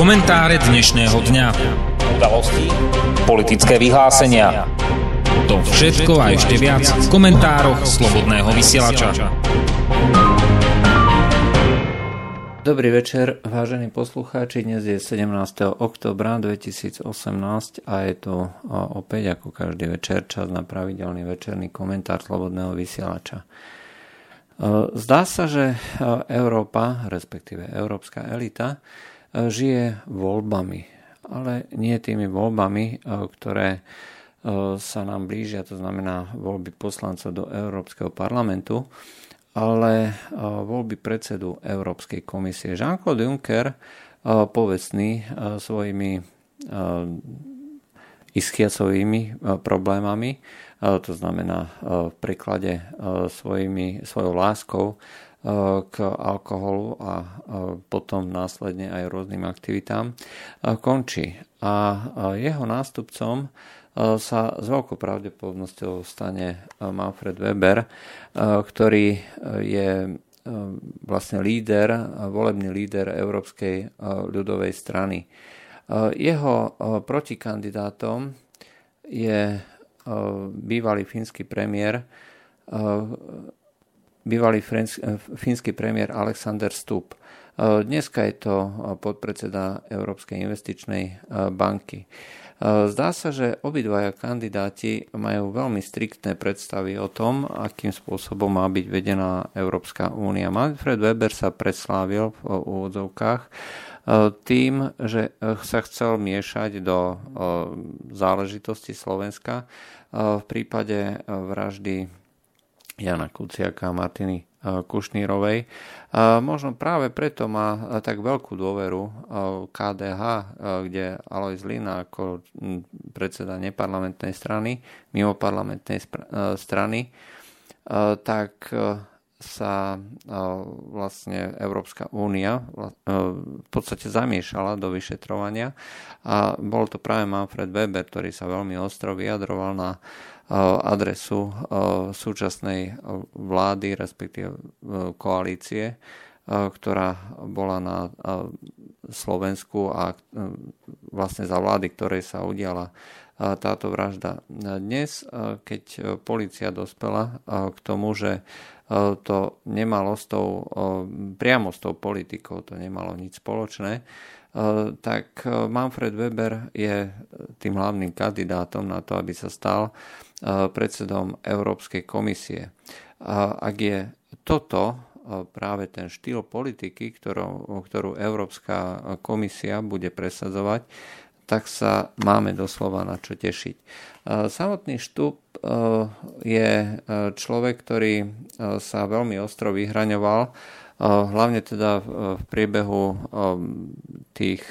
Komentáre dnešného dňa. Udalosti, politické vyhlásenia. To všetko a ešte viac v komentároch Slobodného vysielača. Dobrý večer, vážení poslucháči. Dnes je 17. oktobra 2018 a je tu opäť ako každý večer čas na pravidelný večerný komentár Slobodného vysielača. Zdá sa, že Európa, respektíve európska elita, E, žije voľbami, ale nie tými voľbami, e, ktoré e, sa nám blížia, to znamená voľby poslancov do Európskeho parlamentu, ale voľby predsedu Európskej komisie. Jean-Claude Juncker, povestný svojimi ischiacovými problémami, to znamená v preklade svojimi, svojou láskou k alkoholu a potom následne aj rôznym aktivitám končí. A jeho nástupcom sa s veľkou pravdepodobnosťou stane Manfred Weber, ktorý je vlastne líder, volebný líder Európskej ľudovej strany. Jeho protikandidátom je bývalý fínsky premiér bývalý eh, fínsky premiér Alexander Stup. Eh, dneska je to eh, podpredseda Európskej investičnej banky. Zdá sa, že obidvaja kandidáti majú veľmi striktné predstavy o tom, akým spôsobom má byť vedená Európska únia. Manfred Weber sa preslávil v úvodzovkách tým, že sa chcel miešať do záležitosti Slovenska v prípade vraždy Jana Kuciaka a Martiny eh, Kušnírovej. Možno práve preto má eh, tak veľkú dôveru eh, KDH, kde Alois Lina ako hm, predseda neparlamentnej strany, mimo parlamentnej strany, tak sa vlastne Európska únia v podstate zamiešala do vyšetrovania a bol to práve Manfred Weber, ktorý sa veľmi ostro vyjadroval na adresu súčasnej vlády, respektíve koalície, ktorá bola na Slovensku a vlastne za vlády, ktorej sa udiala táto vražda. Dnes, keď policia dospela k tomu, že to nemalo s tou, priamo s tou politikou, to nemalo nič spoločné, tak Manfred Weber je tým hlavným kandidátom na to, aby sa stal predsedom Európskej komisie. Ak je toto práve ten štýl politiky, ktorú, ktorú Európska komisia bude presadzovať, tak sa máme doslova na čo tešiť. Samotný Štup je človek, ktorý sa veľmi ostro vyhraňoval hlavne teda v priebehu tých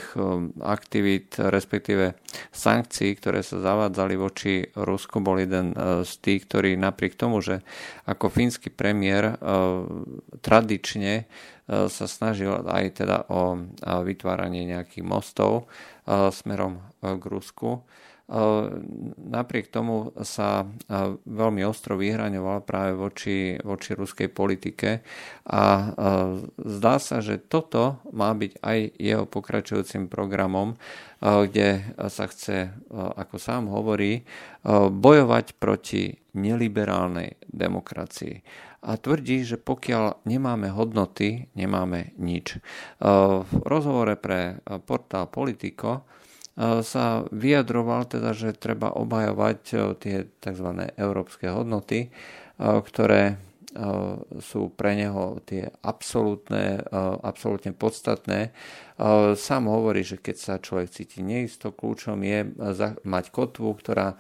aktivít, respektíve sankcií, ktoré sa zavádzali voči Rusku, bol jeden z tých, ktorý napriek tomu, že ako fínsky premiér tradične sa snažil aj teda o vytváranie nejakých mostov smerom k Rusku, napriek tomu sa veľmi ostro vyhraňoval práve voči, voči ruskej politike a zdá sa, že toto má byť aj jeho pokračujúcim programom, kde sa chce, ako sám hovorí, bojovať proti neliberálnej demokracii a tvrdí, že pokiaľ nemáme hodnoty, nemáme nič. V rozhovore pre portál Politico sa vyjadroval teda, že treba obhajovať tie tzv. európske hodnoty, ktoré sú pre neho tie absolútne, absolútne podstatné. Sám hovorí, že keď sa človek cíti neisto, kľúčom je mať kotvu, ktorá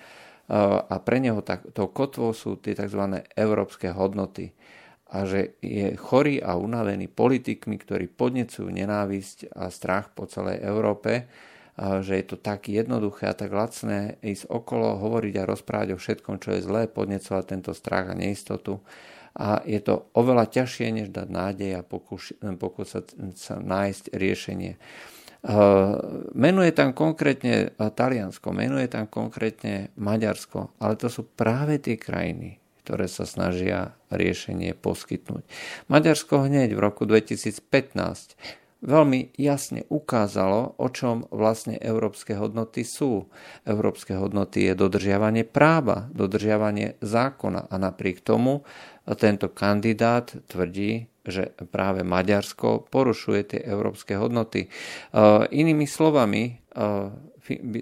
a pre neho tak, tou kotvou sú tie tzv. európske hodnoty a že je chorý a unavený politikmi, ktorí podnecujú nenávisť a strach po celej Európe že je to tak jednoduché a tak lacné ísť okolo, hovoriť a rozprávať o všetkom, čo je zlé, podnecovať tento strach a neistotu. A je to oveľa ťažšie, než dať nádej a pokúšať sa nájsť riešenie. Menuje tam konkrétne Taliansko, menuje tam konkrétne Maďarsko, ale to sú práve tie krajiny, ktoré sa snažia riešenie poskytnúť. Maďarsko hneď v roku 2015 veľmi jasne ukázalo, o čom vlastne európske hodnoty sú. Európske hodnoty je dodržiavanie práva, dodržiavanie zákona a napriek tomu tento kandidát tvrdí, že práve Maďarsko porušuje tie európske hodnoty. Inými slovami,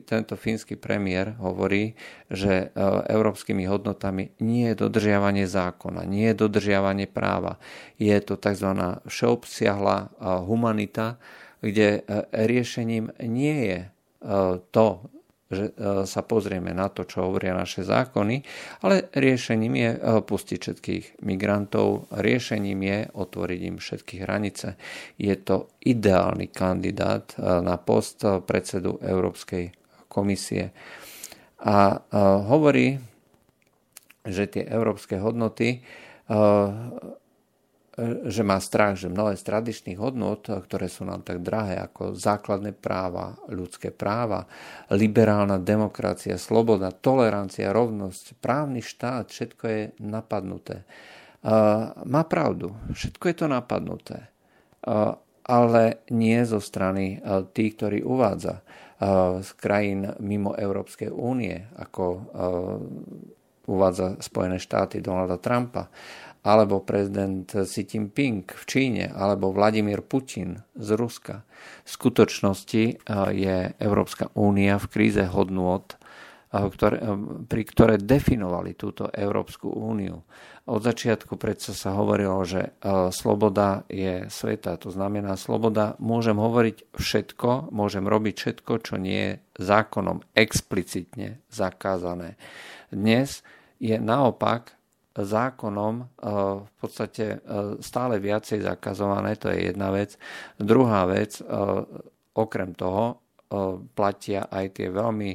tento fínsky premiér hovorí, že e, európskymi hodnotami nie je dodržiavanie zákona, nie je dodržiavanie práva. Je to tzv. všeobsiahla humanita, kde riešením nie je to, že e, sa pozrieme na to, čo hovoria naše zákony, ale riešením je e, pustiť všetkých migrantov, riešením je otvoriť im všetky hranice. Je to ideálny kandidát e, na post predsedu Európskej komisie. A hovorí, že tie európske hodnoty že má strach, že mnohé z tradičných hodnot, ktoré sú nám tak drahé, ako základné práva, ľudské práva, liberálna demokracia, sloboda, tolerancia, rovnosť, právny štát, všetko je napadnuté. Má pravdu, všetko je to napadnuté, ale nie zo strany tých, ktorí uvádza z krajín mimo Európskej únie, ako uvádza Spojené štáty Donalda Trumpa, alebo prezident Xi Jinping v Číne, alebo Vladimír Putin z Ruska. V skutočnosti eh, je Európska únia v kríze hodnôt, eh, ktoré, eh, pri ktoré definovali túto Európsku úniu. Od začiatku predsa sa hovorilo, že sloboda je sveta, to znamená sloboda, môžem hovoriť všetko, môžem robiť všetko, čo nie je zákonom explicitne zakázané. Dnes je naopak zákonom eh, v podstate eh, stále viacej zakazované, to je jedna vec. Druhá vec, eh, okrem toho, platia aj tie veľmi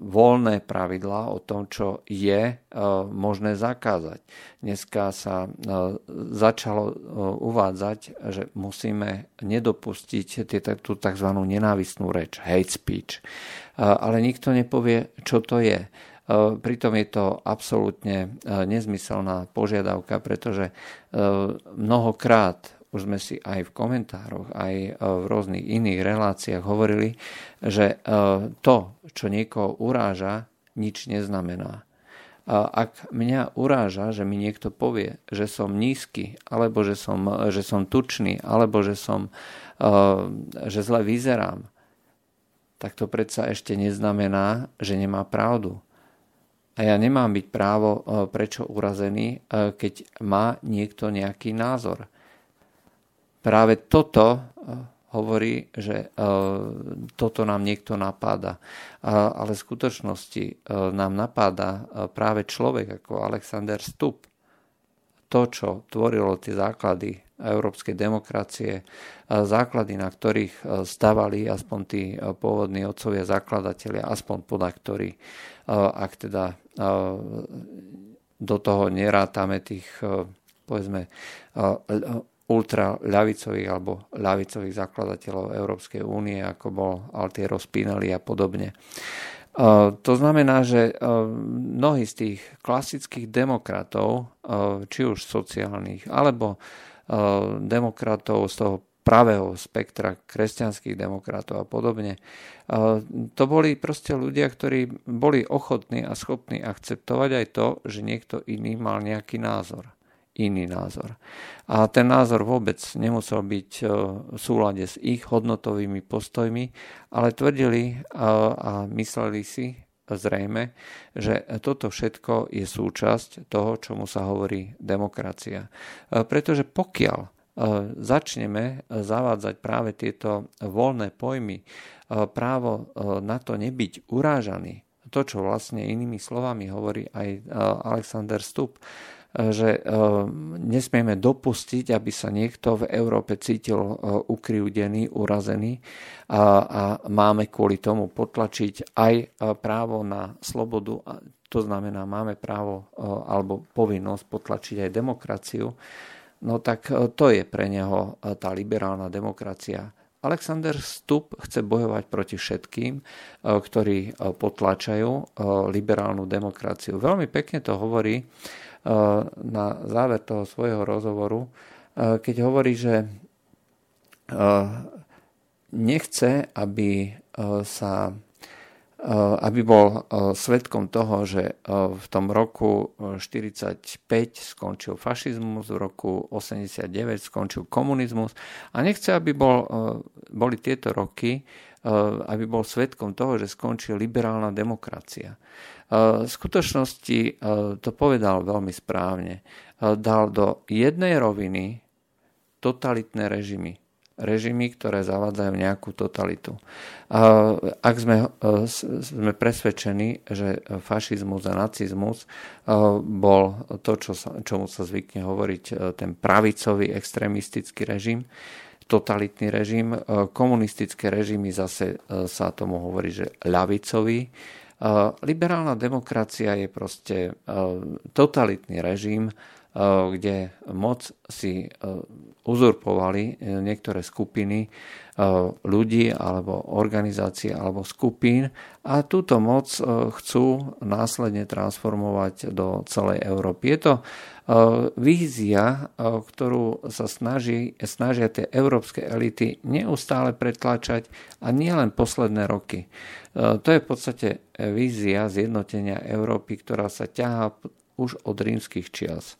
voľné pravidlá o tom, čo je možné zakázať. Dneska sa začalo uvádzať, že musíme nedopustiť tú tzv. nenávistnú reč, hate speech. Ale nikto nepovie, čo to je. E, pritom je to absolútne e, nezmyselná požiadavka, pretože e, mnohokrát už sme si aj v komentároch, aj v rôznych iných reláciách hovorili, že to, čo niekoho uráža, nič neznamená. Ak mňa uráža, že mi niekto povie, že som nízky, alebo že som, že som tučný, alebo že, som, že zle vyzerám, tak to predsa ešte neznamená, že nemá pravdu a ja nemám byť právo e, prečo urazený, e, keď má niekto nejaký názor. Práve toto e, hovorí, že toto nám niekto napáda. Ale v skutočnosti nám napáda práve človek ako Alexander Stup. To, čo tvorilo tie základy európskej demokracie, základy, na ktorých stavali aspoň tí pôvodní otcovia zakladatelia, aspoň podľa ktorých, ak teda do toho nerátame tých, povedzme, ultra ľavicových alebo ľavicových zakladateľov Európskej únie, ako bol Altiero Spinelli a podobne. To znamená, že mnohí z tých klasických demokratov, či už sociálnych, alebo demokratov z toho pravého spektra kresťanských demokratov a podobne. To boli proste ľudia, ktorí boli ochotní a schopní akceptovať aj to, že niekto iný mal nejaký názor. Iný názor. A ten názor vôbec nemusel byť e, v súlade s ich hodnotovými postojmi, ale tvrdili a mysleli si zrejme, že toto všetko je súčasť toho, čomu sa hovorí demokracia. E, pretože pokiaľ E, začneme zavádzať práve tieto voľné pojmy, e, právo e, na to nebyť urážaný, to, čo vlastne inými slovami hovorí aj Alexander Stup, že nesmieme dopustiť, aby sa niekto v Európe cítil ukriúdený, urazený a, máme kvôli tomu potlačiť aj právo na slobodu, to znamená, máme právo alebo povinnosť potlačiť aj demokraciu no tak e, to je pre neho e, tá liberálna demokracia. Alexander Stup chce bojovať proti všetkým, e, ktorí potlačajú liberálnu demokraciu. Veľmi pekne to hovorí na záver toho svojho rozhovoru, keď hovorí, že nechce, aby sa aby bol svetkom toho, že v tom roku 45 skončil fašizmus, v roku 89 skončil komunizmus a nechce, aby bol, boli tieto roky, aby bol svetkom toho, že skončil liberálna demokracia. V skutočnosti to povedal veľmi správne. Dal do jednej roviny totalitné režimy režimy, ktoré zavádzajú nejakú totalitu. Ak sme, sme presvedčení, že fašizmus a nacizmus bol to, čo sa, čomu sa zvykne hovoriť ten pravicový extrémistický režim, totalitný režim, komunistické režimy zase sa tomu hovorí, že ľavicový. Liberálna demokracia je proste totalitný režim, kde moc si uzurpovali e, niektoré skupiny e, ľudí alebo organizácií alebo skupín a túto moc e, chcú následne transformovať do celej Európy. Je to vízia, ktorú sa snaží, snažia tie európske elity neustále pretlačať a nielen posledné roky. To je v podstate vízia zjednotenia Európy, ktorá sa ťahá už od rímskych čias.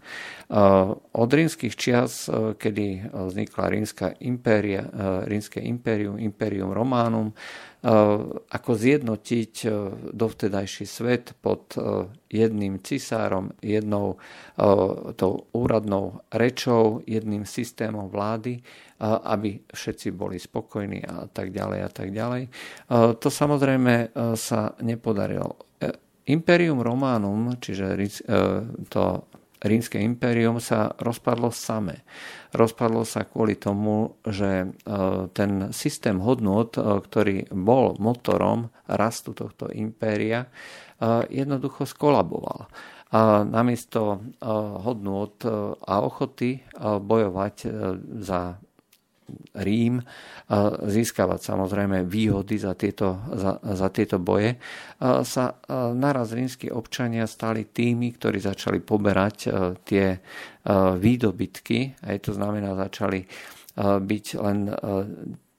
Od rímskych čias, kedy vznikla rímska impéria, rímske impérium, impérium Románum, ako zjednotiť dovtedajší svet pod jedným cisárom, jednou tou úradnou rečou, jedným systémom vlády, aby všetci boli spokojní a tak ďalej a tak ďalej. To samozrejme sa nepodarilo Imperium Romanum, čiže e, to rímske impérium sa rozpadlo samé. Rozpadlo sa kvôli tomu, že e, ten systém hodnot, e, ktorý bol motorom rastu tohto impéria, jednoducho skolaboval. A namiesto hodnot a ochoty bojovať za Rím získavať samozrejme výhody za tieto, za, za tieto boje, sa naraz rímsky občania stali tými, ktorí začali poberať tie výdobytky, aj to znamená začali byť len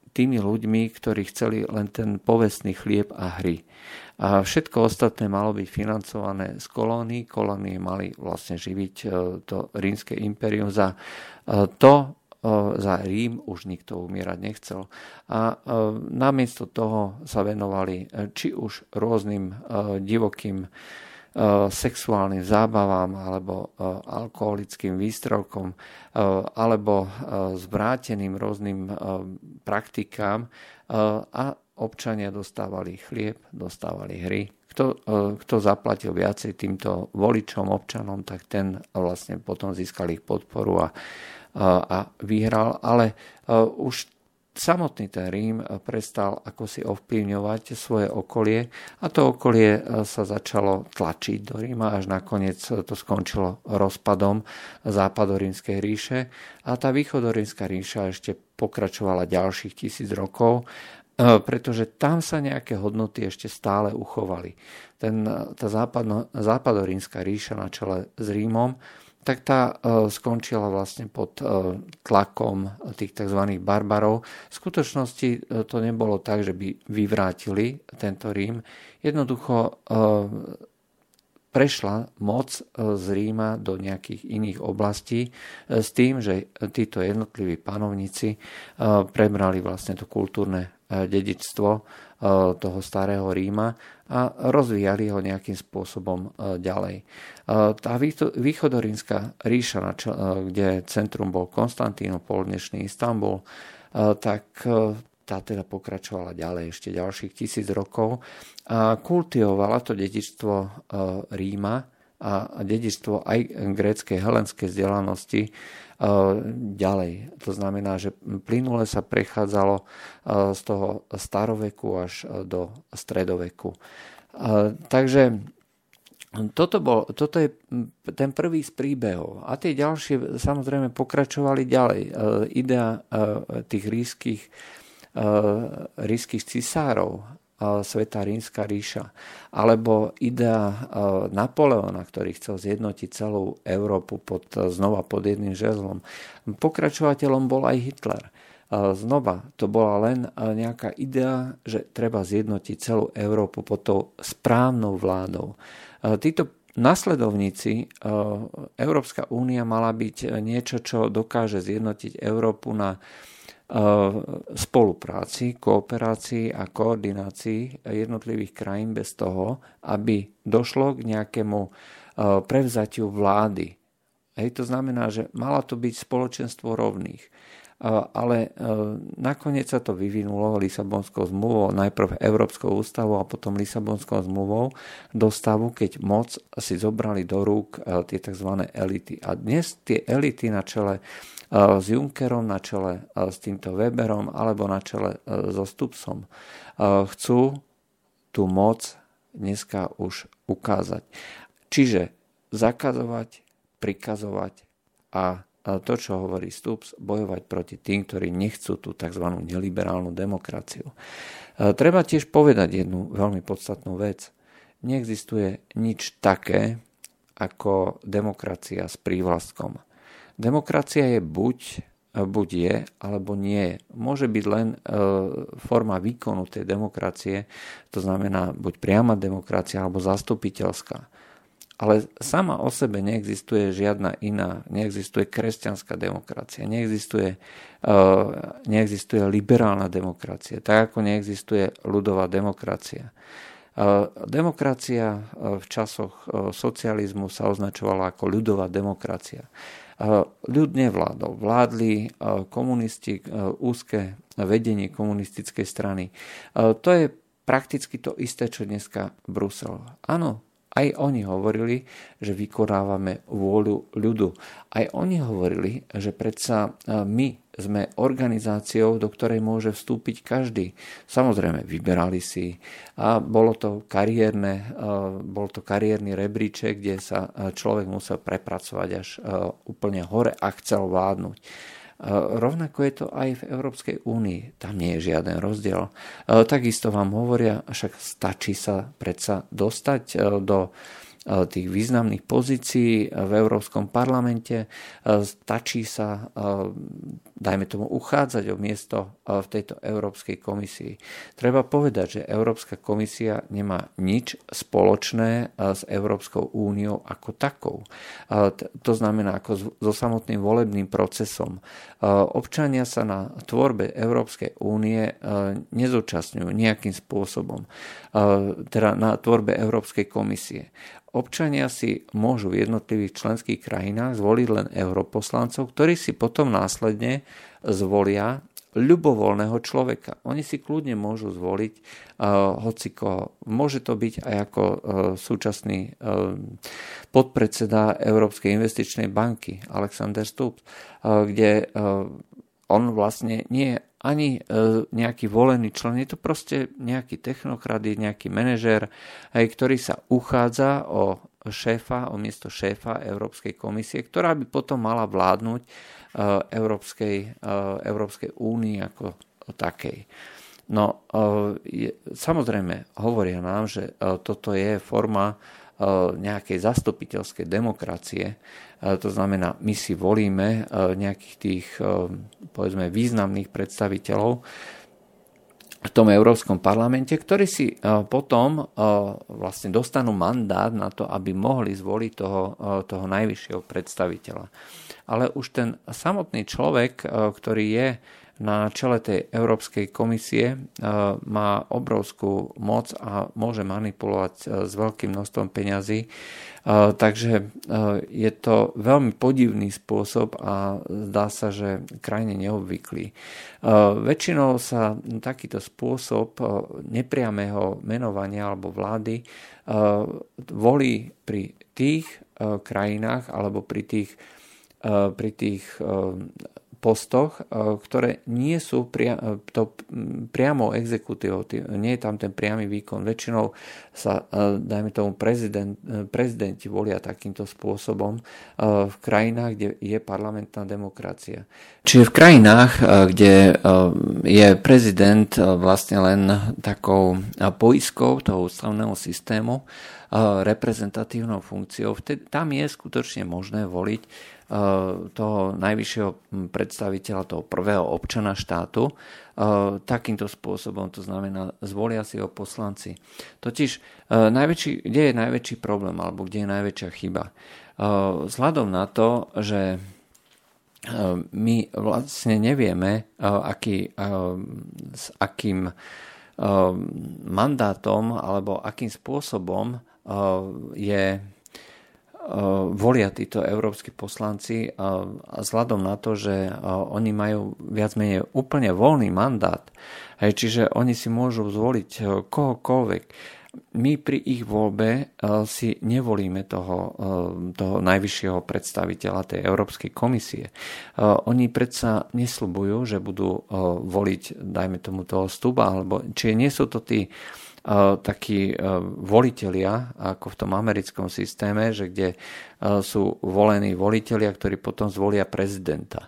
tými ľuďmi, ktorí chceli len ten povestný chlieb a hry. A všetko ostatné malo byť financované z kolónií. Kolónie mali vlastne živiť to rímske impérium za to, za Rím už nikto umierať nechcel. A namiesto toho sa venovali e, či už rôznym e, divokým e, sexuálnym zábavám alebo alkoholickým výstrelkom alebo zvráteným rôznym praktikám a občania dostávali chlieb, dostávali hry. Kto, kto zaplatil viacej týmto voličom, občanom, tak ten vlastne potom získal ich podporu a a vyhral, ale už samotný ten Rím prestal ako si ovplyvňovať svoje okolie a to okolie sa začalo tlačiť do Ríma, až nakoniec to skončilo rozpadom západorímskej ríše a tá východorímska ríša ešte pokračovala ďalších tisíc rokov, pretože tam sa nejaké hodnoty ešte stále uchovali. Ten, tá západno, západorínska ríša na čele s Rímom tak tá e, skončila vlastne pod e, tlakom tých tzv. barbarov. V skutočnosti e, to nebolo tak, že by vyvrátili tento Rím. Jednoducho prešla moc z Ríma do nejakých iných oblastí s tým, že títo jednotliví panovníci prebrali vlastne to kultúrne dedičstvo toho starého Ríma a rozvíjali ho nejakým spôsobom ďalej. Tá východorínska ríša, kde centrum bol Konstantínopol, dnešný Istanbul, tak tá teda pokračovala ďalej ešte ďalších tisíc rokov a kultivovala to dedičstvo Ríma a dedičstvo aj gréckej helenskej vzdelanosti ďalej. To znamená, že plynule sa prechádzalo z toho staroveku až do stredoveku. Takže toto, bol, toto je ten prvý z príbehov. A tie ďalšie samozrejme pokračovali ďalej. E, idea e, tých rískych, e, rískych cisárov, Sveta rímska ríša, alebo idea Napoleona, ktorý chcel zjednotiť celú Európu pod, znova pod jedným žezlom. Pokračovateľom bol aj Hitler. Znova, to bola len nejaká idea, že treba zjednotiť celú Európu pod tou správnou vládou. Títo nasledovníci Európska únia mala byť niečo, čo dokáže zjednotiť Európu na spolupráci, kooperácii a koordinácii jednotlivých krajín bez toho, aby došlo k nejakému prevzatiu vlády. Hej, to znamená, že mala to byť spoločenstvo rovných ale nakoniec sa to vyvinulo Lisabonskou zmluvou, najprv Európskou ústavou a potom Lisabonskou zmluvou do stavu, keď moc si zobrali do rúk tie tzv. elity. A dnes tie elity na čele s Junckerom, na čele s týmto Weberom alebo na čele so Stupsom chcú tú moc dneska už ukázať. Čiže zakazovať, prikazovať a to, čo hovorí Stups, bojovať proti tým, ktorí nechcú tú tzv. neliberálnu demokraciu. Treba tiež povedať jednu veľmi podstatnú vec. Neexistuje nič také ako demokracia s prívlastkom. Demokracia je buď, buď je, alebo nie je. Môže byť len e, forma výkonu tej demokracie, to znamená buď priama demokracia alebo zastupiteľská. Ale sama o sebe neexistuje žiadna iná, neexistuje kresťanská demokracia, neexistuje, uh, neexistuje liberálna demokracia, tak ako neexistuje ľudová demokracia. Uh, demokracia v časoch socializmu sa označovala ako ľudová demokracia. Ľud nevládol. Vládli komunisti, úzke vedenie komunistickej strany. To je prakticky to isté, čo dneska Brusel. Áno, aj oni hovorili, že vykonávame vôľu ľudu. Aj oni hovorili, že predsa my sme organizáciou, do ktorej môže vstúpiť každý. Samozrejme, vyberali si a bolo to kariérne, e, bol to kariérny rebríček, kde sa e, človek musel prepracovať až úplne hore a chcel vládnuť. Rovnako je to aj v Európskej únii. Tam nie je žiaden rozdiel. Takisto vám hovoria, však stačí sa predsa dostať e, do E, tých významných pozícií v Európskom parlamente. E, stačí sa, e, dajme tomu, uchádzať o miesto v tejto Európskej komisii. Treba povedať, že Európska komisia nemá nič spoločné s Európskou úniou ako takou. To znamená ako so samotným volebným procesom. Občania sa na tvorbe Európskej únie nezúčastňujú nejakým spôsobom, teda na tvorbe Európskej komisie. Občania si môžu v jednotlivých členských krajinách zvoliť len europoslancov, ktorí si potom následne zvolia ľubovoľného človeka. Oni si kľudne môžu zvoliť uh, hoci koho. Môže to byť aj ako uh, súčasný uh, podpredseda Európskej investičnej banky Alexander Stubb, uh, kde uh, on vlastne nie je ani e, nejaký volený člen, je to proste nejaký technokrat, nejaký manažér, ktorý sa uchádza o šéfa, o miesto šéfa Európskej komisie, ktorá by potom mala vládnuť e, Európskej, e, Európskej únii ako takej. No, je, samozrejme, hovoria nám, že toto je forma nejakej zastupiteľskej demokracie, to znamená, my si volíme e, nejakých tých, povedzme, významných predstaviteľov v tom Európskom parlamente, ktorí si potom vlastne dostanú mandát na to, aby mohli zvoliť toho, toho najvyššieho predstaviteľa. Ale už ten samotný človek, ktorý je na čele tej Európskej komisie má obrovskú moc a môže manipulovať s veľkým množstvom peňazí Takže je to veľmi podivný spôsob a zdá sa, že krajine neobvyklý. Väčšinou sa takýto spôsob nepriamého menovania alebo vlády volí pri tých krajinách alebo pri tých, pri tých postoch, eh, ktoré nie sú pria, eh, to priamo exekutívou, nie je tam ten priamy výkon. Väčšinou sa, eh, dajme tomu, prezident, prezidenti volia takýmto spôsobom v krajinách, kde je parlamentná demokracia. Čiže v krajinách, kde je prezident vlastne len takou poiskou toho ústavného systému, reprezentatívnou funkciou, tam je skutočne možné voliť toho najvyššieho predstaviteľa, toho prvého občana štátu takýmto spôsobom, to znamená, zvolia si ho poslanci. Totiž, najväčší, kde je najväčší problém, alebo kde je najväčšia chyba? Vzhľadom na to, že my vlastne nevieme, aký, s akým mandátom alebo akým spôsobom je volia títo európsky poslanci a vzhľadom na to, že oni majú viac menej úplne voľný mandát, čiže oni si môžu zvoliť kohokoľvek. My pri ich voľbe si nevolíme toho, toho najvyššieho predstaviteľa tej Európskej komisie. Oni predsa nesľubujú, že budú voliť, dajme tomu toho stuba, alebo či nie sú to tí takí volitelia, ako v tom americkom systéme, že kde sú volení volitelia, ktorí potom zvolia prezidenta.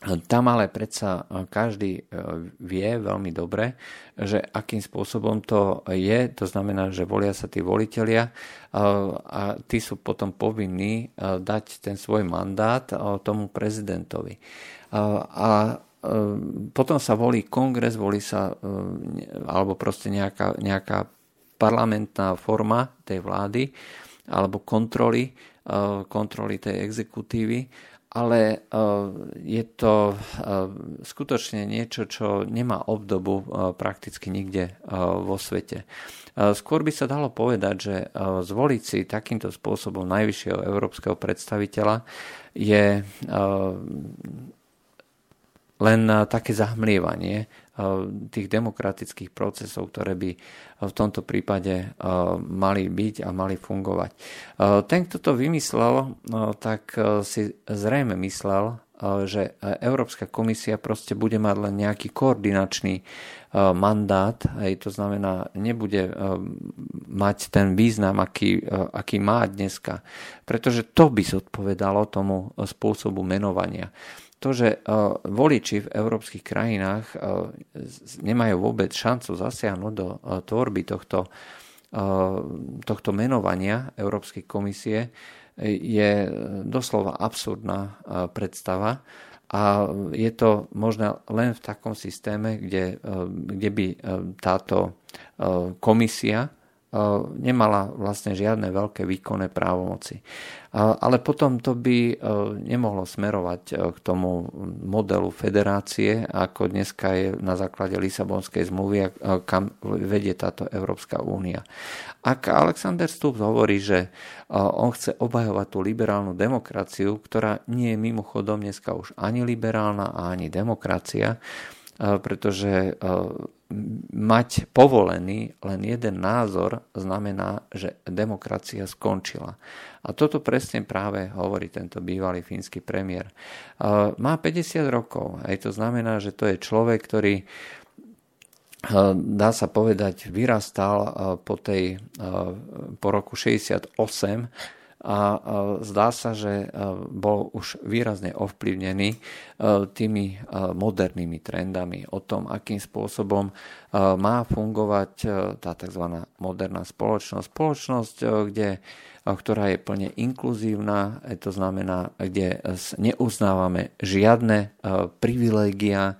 Tam ale predsa každý vie veľmi dobre, že akým spôsobom to je, to znamená, že volia sa tí volitelia a tí sú potom povinní dať ten svoj mandát tomu prezidentovi. A potom sa volí kongres, volí sa ehm, alebo proste nejaká, nejaká parlamentná forma tej vlády alebo kontroly, ehm, kontroly tej exekutívy, ale je to skutočne niečo, čo nemá obdobu prakticky nikde vo svete. Skôr by sa dalo povedať, že zvoliť si takýmto spôsobom najvyššieho európskeho predstaviteľa je len eh, také zahmlievanie eh, tých demokratických procesov, ktoré by v tomto prípade eh, mali byť a mali fungovať. Ten, kto to vymyslel, tak si zrejme myslel, že Európska komisia proste bude mať len nejaký koordinačný mandát, aj to znamená, nebude mať ten význam, aký, aký má dneska, pretože to by zodpovedalo tomu spôsobu menovania to, že e, voliči v európskych krajinách e, nemajú vôbec šancu zasiahnuť do e, tvorby tohto, tohto menovania Európskej komisie, je doslova absurdná predstava. A je to možné len v takom systéme, kde, kde by táto komisia nemala vlastne žiadne veľké výkonné právomoci. Ale potom to by nemohlo smerovať k tomu modelu federácie, ako dneska je na základe Lisabonskej zmluvy, kam vedie táto Európska únia. Ak Alexander Stubb hovorí, že on chce obhajovať tú liberálnu demokraciu, ktorá nie je mimochodom dneska už ani liberálna, ani demokracia, pretože mať povolený len jeden názor znamená, že demokracia skončila. A toto presne práve hovorí tento bývalý fínsky premiér. Má 50 rokov, aj to znamená, že to je človek, ktorý dá sa povedať, vyrastal po, tej, po roku 68 a zdá sa, že bol už výrazne ovplyvnený tými modernými trendami o tom, akým spôsobom má fungovať tá tzv. moderná spoločnosť. Spoločnosť, kde ktorá je plne inkluzívna, to znamená, kde neuznávame žiadne privilégia,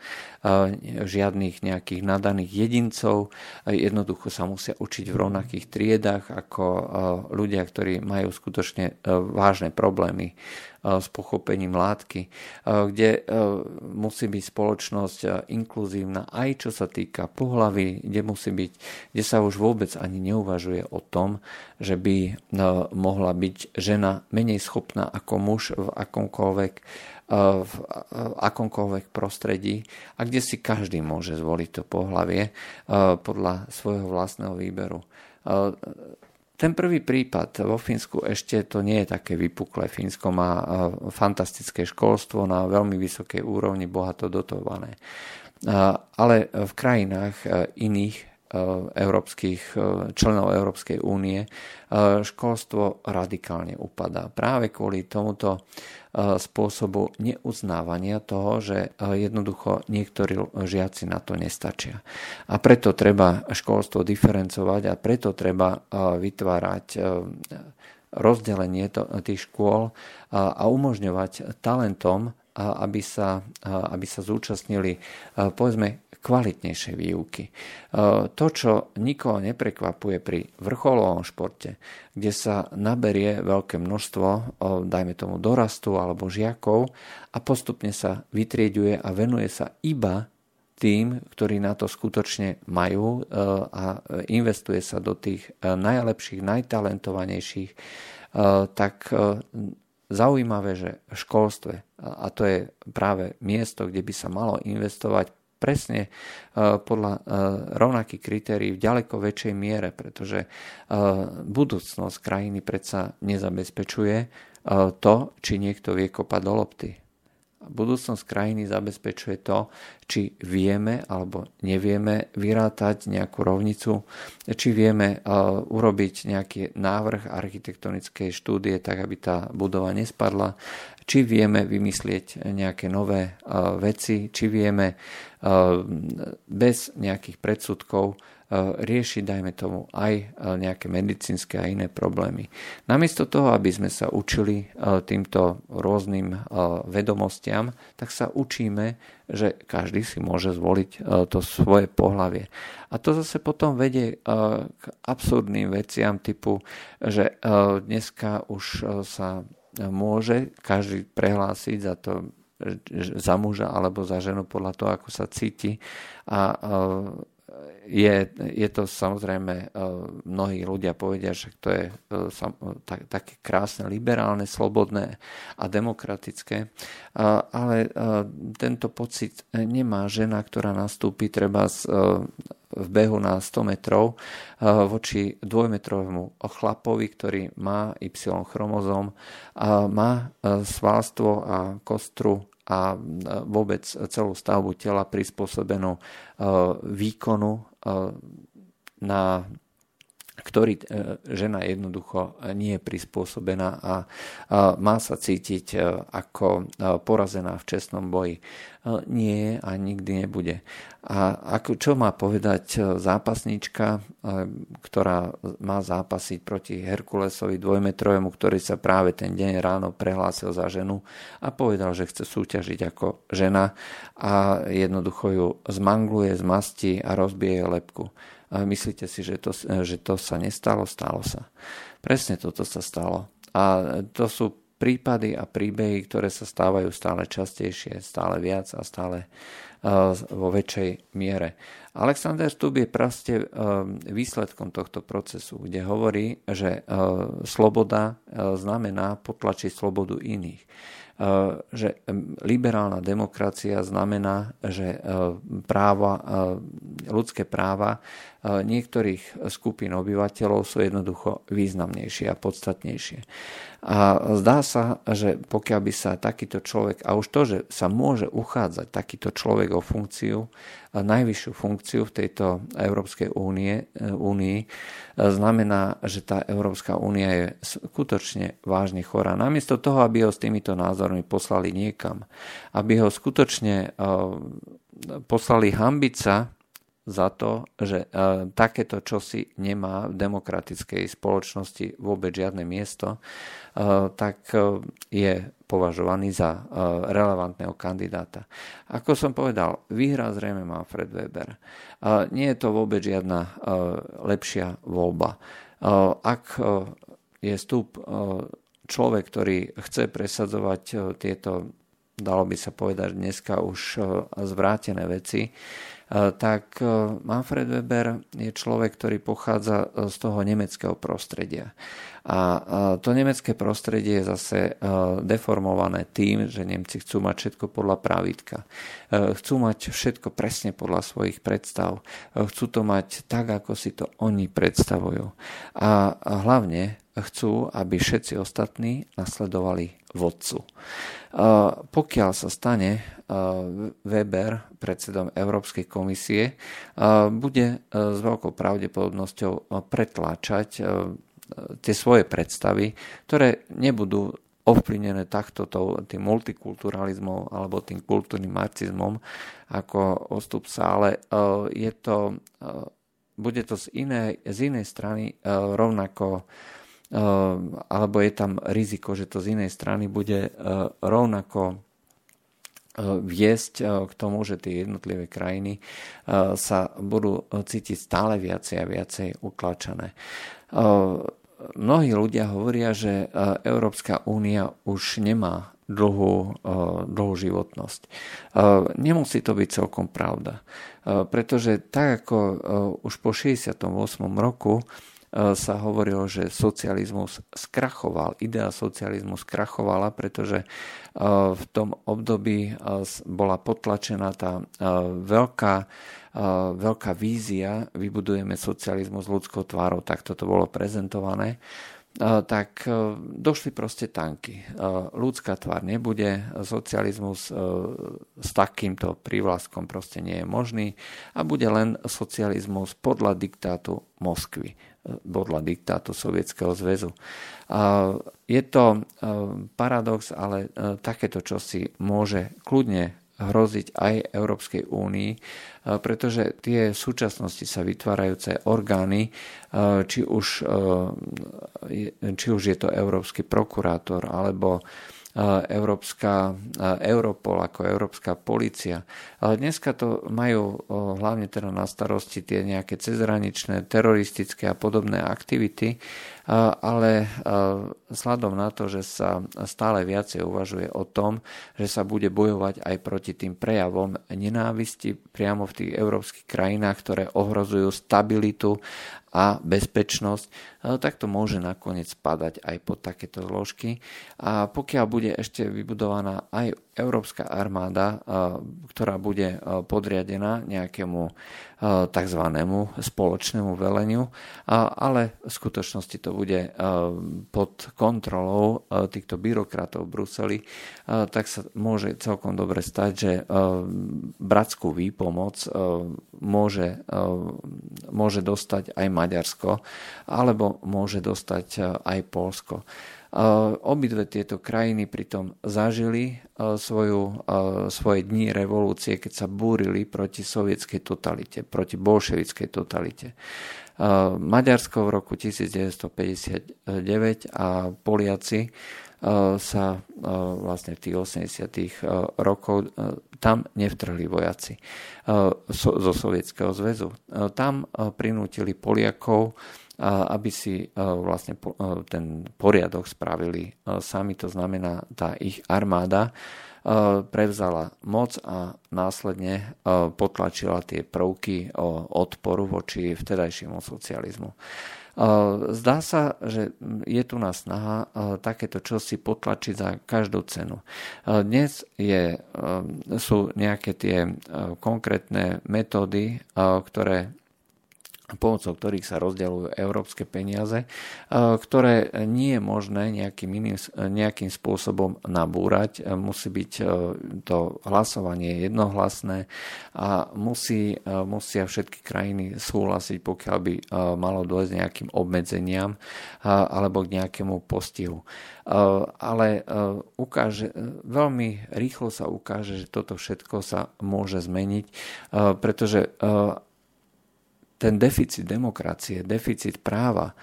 žiadnych nejakých nadaných jedincov. Jednoducho sa musia učiť v rovnakých triedách ako ľudia, ktorí majú skutočne vážne problémy s pochopením látky, kde musí byť spoločnosť inkluzívna aj čo sa týka pohlavy, kde musí byť, kde sa už vôbec ani neuvažuje o tom, že by mohla byť žena menej schopná ako muž v akomkoľvek v akomkoľvek prostredí a kde si každý môže zvoliť to pohlavie podľa svojho vlastného výberu. Ten prvý prípad vo Fínsku ešte to nie je také vypuklé. Fínsko má fantastické školstvo na veľmi vysokej úrovni, bohato dotované. Ale v krajinách iných európskych, členov Európskej únie školstvo radikálne upadá. Práve kvôli tomuto spôsobu neuznávania toho, že jednoducho niektorí žiaci na to nestačia. A preto treba školstvo diferencovať a preto treba vytvárať rozdelenie tých škôl a umožňovať talentom, aby sa, aby sa zúčastnili povedzme kvalitnejšej výuky. To, čo nikoho neprekvapuje pri vrcholovom športe, kde sa naberie veľké množstvo, dajme tomu dorastu alebo žiakov a postupne sa vytrieďuje a venuje sa iba tým, ktorí na to skutočne majú a investuje sa do tých najlepších, najtalentovanejších, tak zaujímavé, že v školstve, a to je práve miesto, kde by sa malo investovať presne e, podľa e, rovnakých kritérií v ďaleko väčšej miere, pretože e, budúcnosť krajiny predsa nezabezpečuje to, či niekto vie kopať do lopty. Budúcnosť krajiny zabezpečuje to, či vieme alebo nevieme vyrátať nejakú rovnicu, či vieme urobiť nejaký návrh architektonickej štúdie tak, aby tá budova nespadla, či vieme vymyslieť nejaké nové veci, či vieme bez nejakých predsudkov riešiť, dajme tomu, aj nejaké medicínske a iné problémy. Namiesto toho, aby sme sa učili týmto rôznym vedomostiam, tak sa učíme, že každý si môže zvoliť to svoje pohlavie. A to zase potom vedie k absurdným veciam typu, že dneska už sa môže každý prehlásiť za to za muža alebo za ženu podľa toho, ako sa cíti. A je, je to samozrejme, mnohí ľudia povedia, že to je tak, také krásne, liberálne, slobodné a demokratické. Ale tento pocit nemá žena, ktorá nastúpi treba v behu na 100 metrov voči dvojmetrovému chlapovi, ktorý má Y chromozóm, a má svalstvo a kostru a eh, vôbec celú stavbu tela prispôsobenú výkonu na ktorý e, žena jednoducho nie je prispôsobená a má sa cítiť e, ako e, porazená v čestnom boji. Nie a nikdy nebude. A ako, čo má povedať zápasníčka, ktorá má zápasiť proti Herkulesovi dvojmetrovému, ktorý sa práve ten deň ráno prehlásil za ženu a povedal, že chce súťažiť ako žena a jednoducho ju zmangluje, zmastí a rozbije lepku. Myslíte si, že to, že to sa nestalo? Stalo sa. Presne toto sa stalo. A to sú prípady a príbehy, ktoré sa stávajú stále častejšie, stále viac a stále vo väčšej miere. Alexander Stubb je proste výsledkom tohto procesu, kde hovorí, že sloboda znamená potlačiť slobodu iných. Že liberálna demokracia znamená, že práva, ľudské práva niektorých skupín obyvateľov sú jednoducho významnejšie a podstatnejšie. A zdá sa, že pokiaľ by sa takýto človek, a už to, že sa môže uchádzať takýto človek o funkciu, najvyššiu funkciu v tejto Európskej únie, únii, znamená, že tá Európska únia je skutočne vážne chorá. Namiesto toho, aby ho s týmito názormi poslali niekam, aby ho skutočne poslali hambica za to, že takéto čosi nemá v demokratickej spoločnosti vôbec žiadne miesto, tak je považovaný za relevantného kandidáta. Ako som povedal, výhra zrejme má Fred Weber. Nie je to vôbec žiadna lepšia voľba. Ak je stup človek, ktorý chce presadzovať tieto, dalo by sa povedať dneska už zvrátené veci, tak Manfred Weber je človek, ktorý pochádza z toho nemeckého prostredia. A to nemecké prostredie je zase deformované tým, že Nemci chcú mať všetko podľa pravidka. Chcú mať všetko presne podľa svojich predstav. Chcú to mať tak, ako si to oni predstavujú. A hlavne chcú, aby všetci ostatní nasledovali vodcu. Pokiaľ sa stane Weber predsedom Európskej komisie, bude s veľkou pravdepodobnosťou pretláčať tie svoje predstavy, ktoré nebudú ovplyvnené takto tým multikulturalizmom alebo tým kultúrnym marxizmom ako sa, ale e, je to, e, bude to z inej, z inej strany e, rovnako alebo je tam riziko, že to z inej strany bude rovnako viesť k tomu, že tie jednotlivé krajiny sa budú cítiť stále viacej a viacej utlačené mnohí ľudia hovoria, že Európska únia už nemá dlhú, dlhú životnosť. Nemusí to byť celkom pravda, pretože tak ako už po 68. roku sa hovorilo, že socializmus skrachoval, idea socializmu skrachovala, pretože v tom období bola potlačená tá veľká veľká vízia, vybudujeme socializmus ľudskou tvárou, tak toto bolo prezentované tak e, došli proste tanky. E, ľudská tvár nebude, socializmus e, s takýmto prívlaskom proste nie je možný a bude len socializmus podľa diktátu Moskvy, podľa diktátu Sovietskeho zväzu. Je to paradox, ale takéto čosi môže kľudne hroziť aj Európskej únii, eh, pretože tie v súčasnosti sa vytvárajúce orgány, či už, či už je to Európsky prokurátor alebo Európska, Europol ako Európska policia. Ale dneska to majú hlavne teda na starosti tie nejaké cezhraničné, teroristické a podobné aktivity, ale vzhľadom na to, že sa stále viacej uvažuje o tom, že sa bude bojovať aj proti tým prejavom nenávisti priamo v tých európskych krajinách, ktoré ohrozujú stabilitu a bezpečnosť, tak to môže nakoniec spadať aj pod takéto zložky. A pokiaľ bude ešte vybudovaná aj európska armáda, ktorá bude podriadená nejakému tzv. spoločnému veleniu, ale v skutočnosti to bude pod kontrolou týchto byrokratov v Bruseli, tak sa môže celkom dobre stať, že bratskú výpomoc môže, môže dostať aj Maďarsko, alebo môže dostať aj Polsko. Obidve tieto krajiny pritom zažili svoju, svoje dni revolúcie, keď sa búrili proti sovietskej totalite, proti bolševickej totalite. Maďarsko v roku 1959 a Poliaci sa vlastne v tých 80. rokov tam nevtrhli vojaci zo Sovietskeho zväzu. Tam prinútili Poliakov aby si e, vlastne e, ten poriadok spravili e, sami. To znamená, tá ich armáda prevzala moc a následne potlačila tie prvky odporu voči vtedajšiemu socializmu. Zdá sa, že je tu na snaha takéto čosi potlačiť za každú cenu. Dnes je, sú nejaké tie konkrétne metódy, ktoré pomocou ktorých sa rozdeľujú európske peniaze, ktoré nie je možné nejakým, iným, nejakým spôsobom nabúrať. Musí byť to hlasovanie jednohlasné a musí, musia všetky krajiny súhlasiť, pokiaľ by malo dôjsť nejakým obmedzeniam alebo k nejakému postihu. Ale ukáže, veľmi rýchlo sa ukáže, že toto všetko sa môže zmeniť, pretože ten deficit demokracie, deficit práva,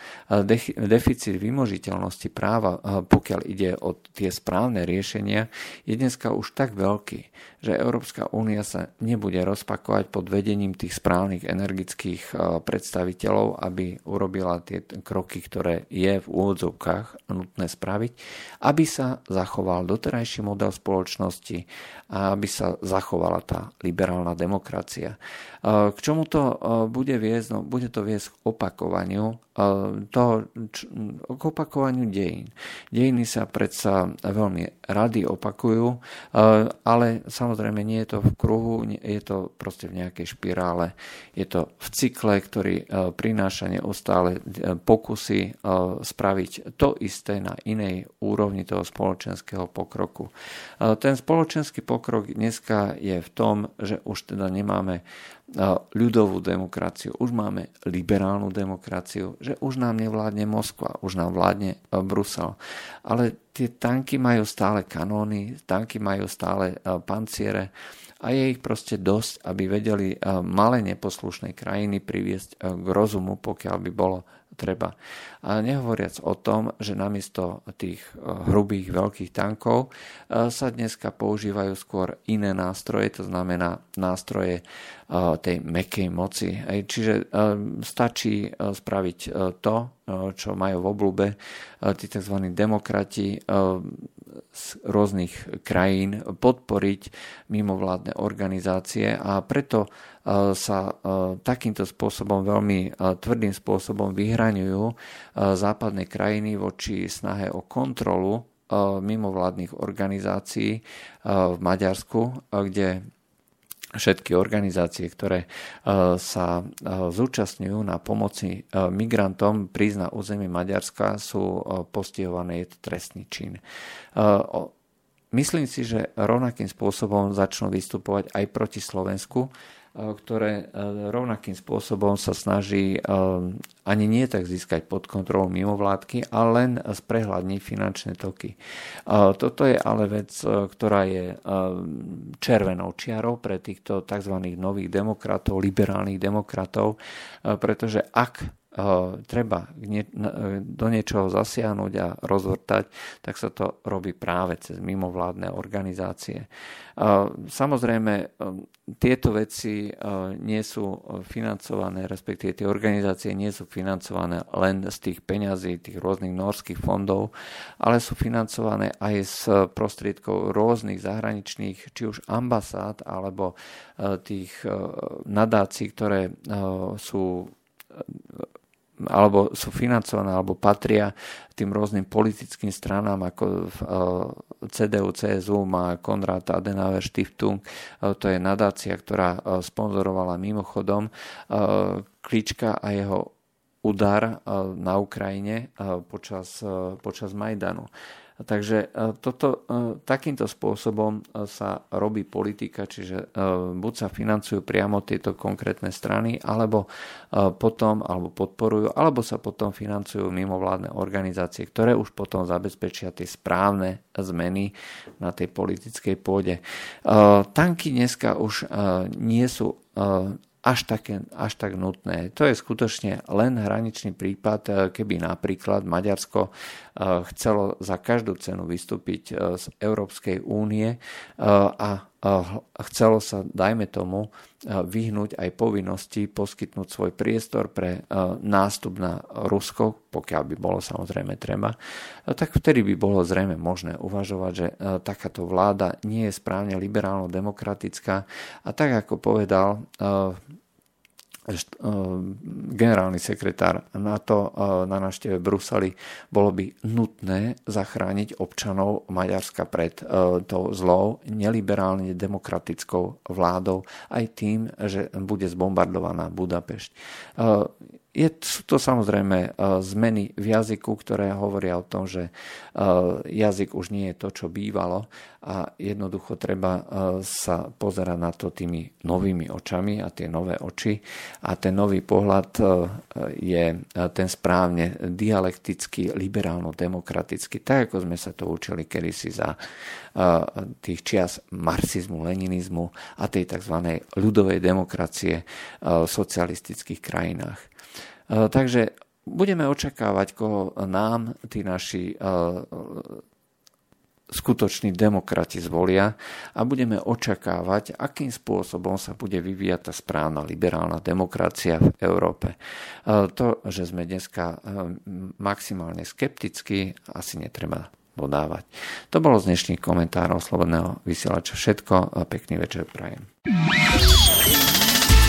deficit vymožiteľnosti práva, pokiaľ ide o tie správne riešenia, je dneska už tak veľký, že Európska únia sa nebude rozpakovať pod vedením tých správnych energických predstaviteľov, aby urobila tie kroky, ktoré je v úvodzovkách nutné spraviť, aby sa zachoval doterajší model spoločnosti a aby sa zachovala tá liberálna demokracia. K čomu to bude viesť? No, bude to viesť k opakovaniu toho, k opakovaniu dejín. Dejiny sa predsa veľmi rady opakujú, ale samozrejme nie je to v kruhu, je to proste v nejakej špirále, je to v cykle, ktorý prináša neustále pokusy spraviť to isté na inej úrovni toho spoločenského pokroku. Ten spoločenský pokrok dneska je v tom, že už teda nemáme ľudovú demokraciu, už máme liberálnu demokraciu, že už nám nevládne Moskva, už nám vládne e, Brusel. Ale tie tanky majú stále kanóny, tanky majú stále e, panciere a je ich proste dosť, aby vedeli e, malé neposlušné krajiny priviesť k rozumu, pokiaľ by bolo treba. A nehovoriac o tom, že namiesto tých hrubých veľkých tankov sa dneska používajú skôr iné nástroje, to znamená nástroje tej mekej moci. Čiže stačí spraviť to, čo majú v oblúbe tí tzv. demokrati z rôznych krajín, podporiť mimovládne organizácie a preto sa takýmto spôsobom, veľmi tvrdým spôsobom vyhraňujú západné krajiny voči snahe o kontrolu mimovládnych organizácií v Maďarsku, kde všetky organizácie, ktoré sa zúčastňujú na pomoci migrantom prísť na územie Maďarska, sú postihované, je to trestný čin. Myslím si, že rovnakým spôsobom začnú vystupovať aj proti Slovensku, ktoré rovnakým spôsobom sa snaží ani nie tak získať pod kontrolou mimovládky, ale len sprehľadniť finančné toky. Toto je ale vec, ktorá je červenou čiarou pre týchto tzv. nových demokratov, liberálnych demokratov, pretože ak treba do niečoho zasiahnuť a rozvrtať, tak sa to robí práve cez mimovládne organizácie. Samozrejme, tieto veci nie sú financované, respektíve tie organizácie nie sú financované len z tých peňazí, tých rôznych norských fondov, ale sú financované aj z prostriedkov rôznych zahraničných, či už ambasád, alebo tých nadácií, ktoré sú alebo sú financované, alebo patria tým rôznym politickým stranám, ako v CDU, CSU má Konrad Adenauer Stiftung, to je nadácia, ktorá sponzorovala mimochodom Klička a jeho udar na Ukrajine počas, počas Majdanu. Takže e, toto, e, takýmto spôsobom e, sa robí politika, čiže buď sa financujú priamo tieto konkrétne strany, alebo potom, alebo podporujú, alebo sa potom financujú mimovládne organizácie, ktoré už potom zabezpečia tie správne zmeny na tej politickej pôde. Tanky dneska už nie sú až, také, až tak nutné. To je skutočne len hraničný prípad, eh, keby napríklad Maďarsko eh, chcelo za každú cenu vystúpiť eh, z Európskej únie a chcelo sa, dajme tomu, vyhnúť aj povinnosti poskytnúť svoj priestor pre nástup na Rusko, pokiaľ by bolo samozrejme treba, tak vtedy by bolo zrejme možné uvažovať, že takáto vláda nie je správne liberálno-demokratická. A tak ako povedal generálny sekretár NATO eh, na návšteve Bruseli, bolo by nutné zachrániť občanov Maďarska pred eh, tou zlou, neliberálne demokratickou vládou, aj tým, že bude zbombardovaná Budapešť. Je, sú to samozrejme zmeny v jazyku, ktoré hovoria o tom, že jazyk už nie je to, čo bývalo a jednoducho treba sa pozerať na to tými novými očami a tie nové oči a ten nový pohľad je ten správne dialektický, liberálno-demokratický, tak ako sme sa to učili kedysi za tých čias marxizmu, leninizmu a tej tzv. ľudovej demokracie v socialistických krajinách. Eh, takže budeme očakávať, koho nám tí naši eh, skutoční demokrati zvolia a budeme očakávať, akým spôsobom sa bude vyvíjať tá správna liberálna demokracia v Európe. Eh, to, že sme dneska maximálne skeptickí, asi netreba dodávať. To bolo z dnešných komentárov Slobodného vysielača všetko. Pekný večer prajem.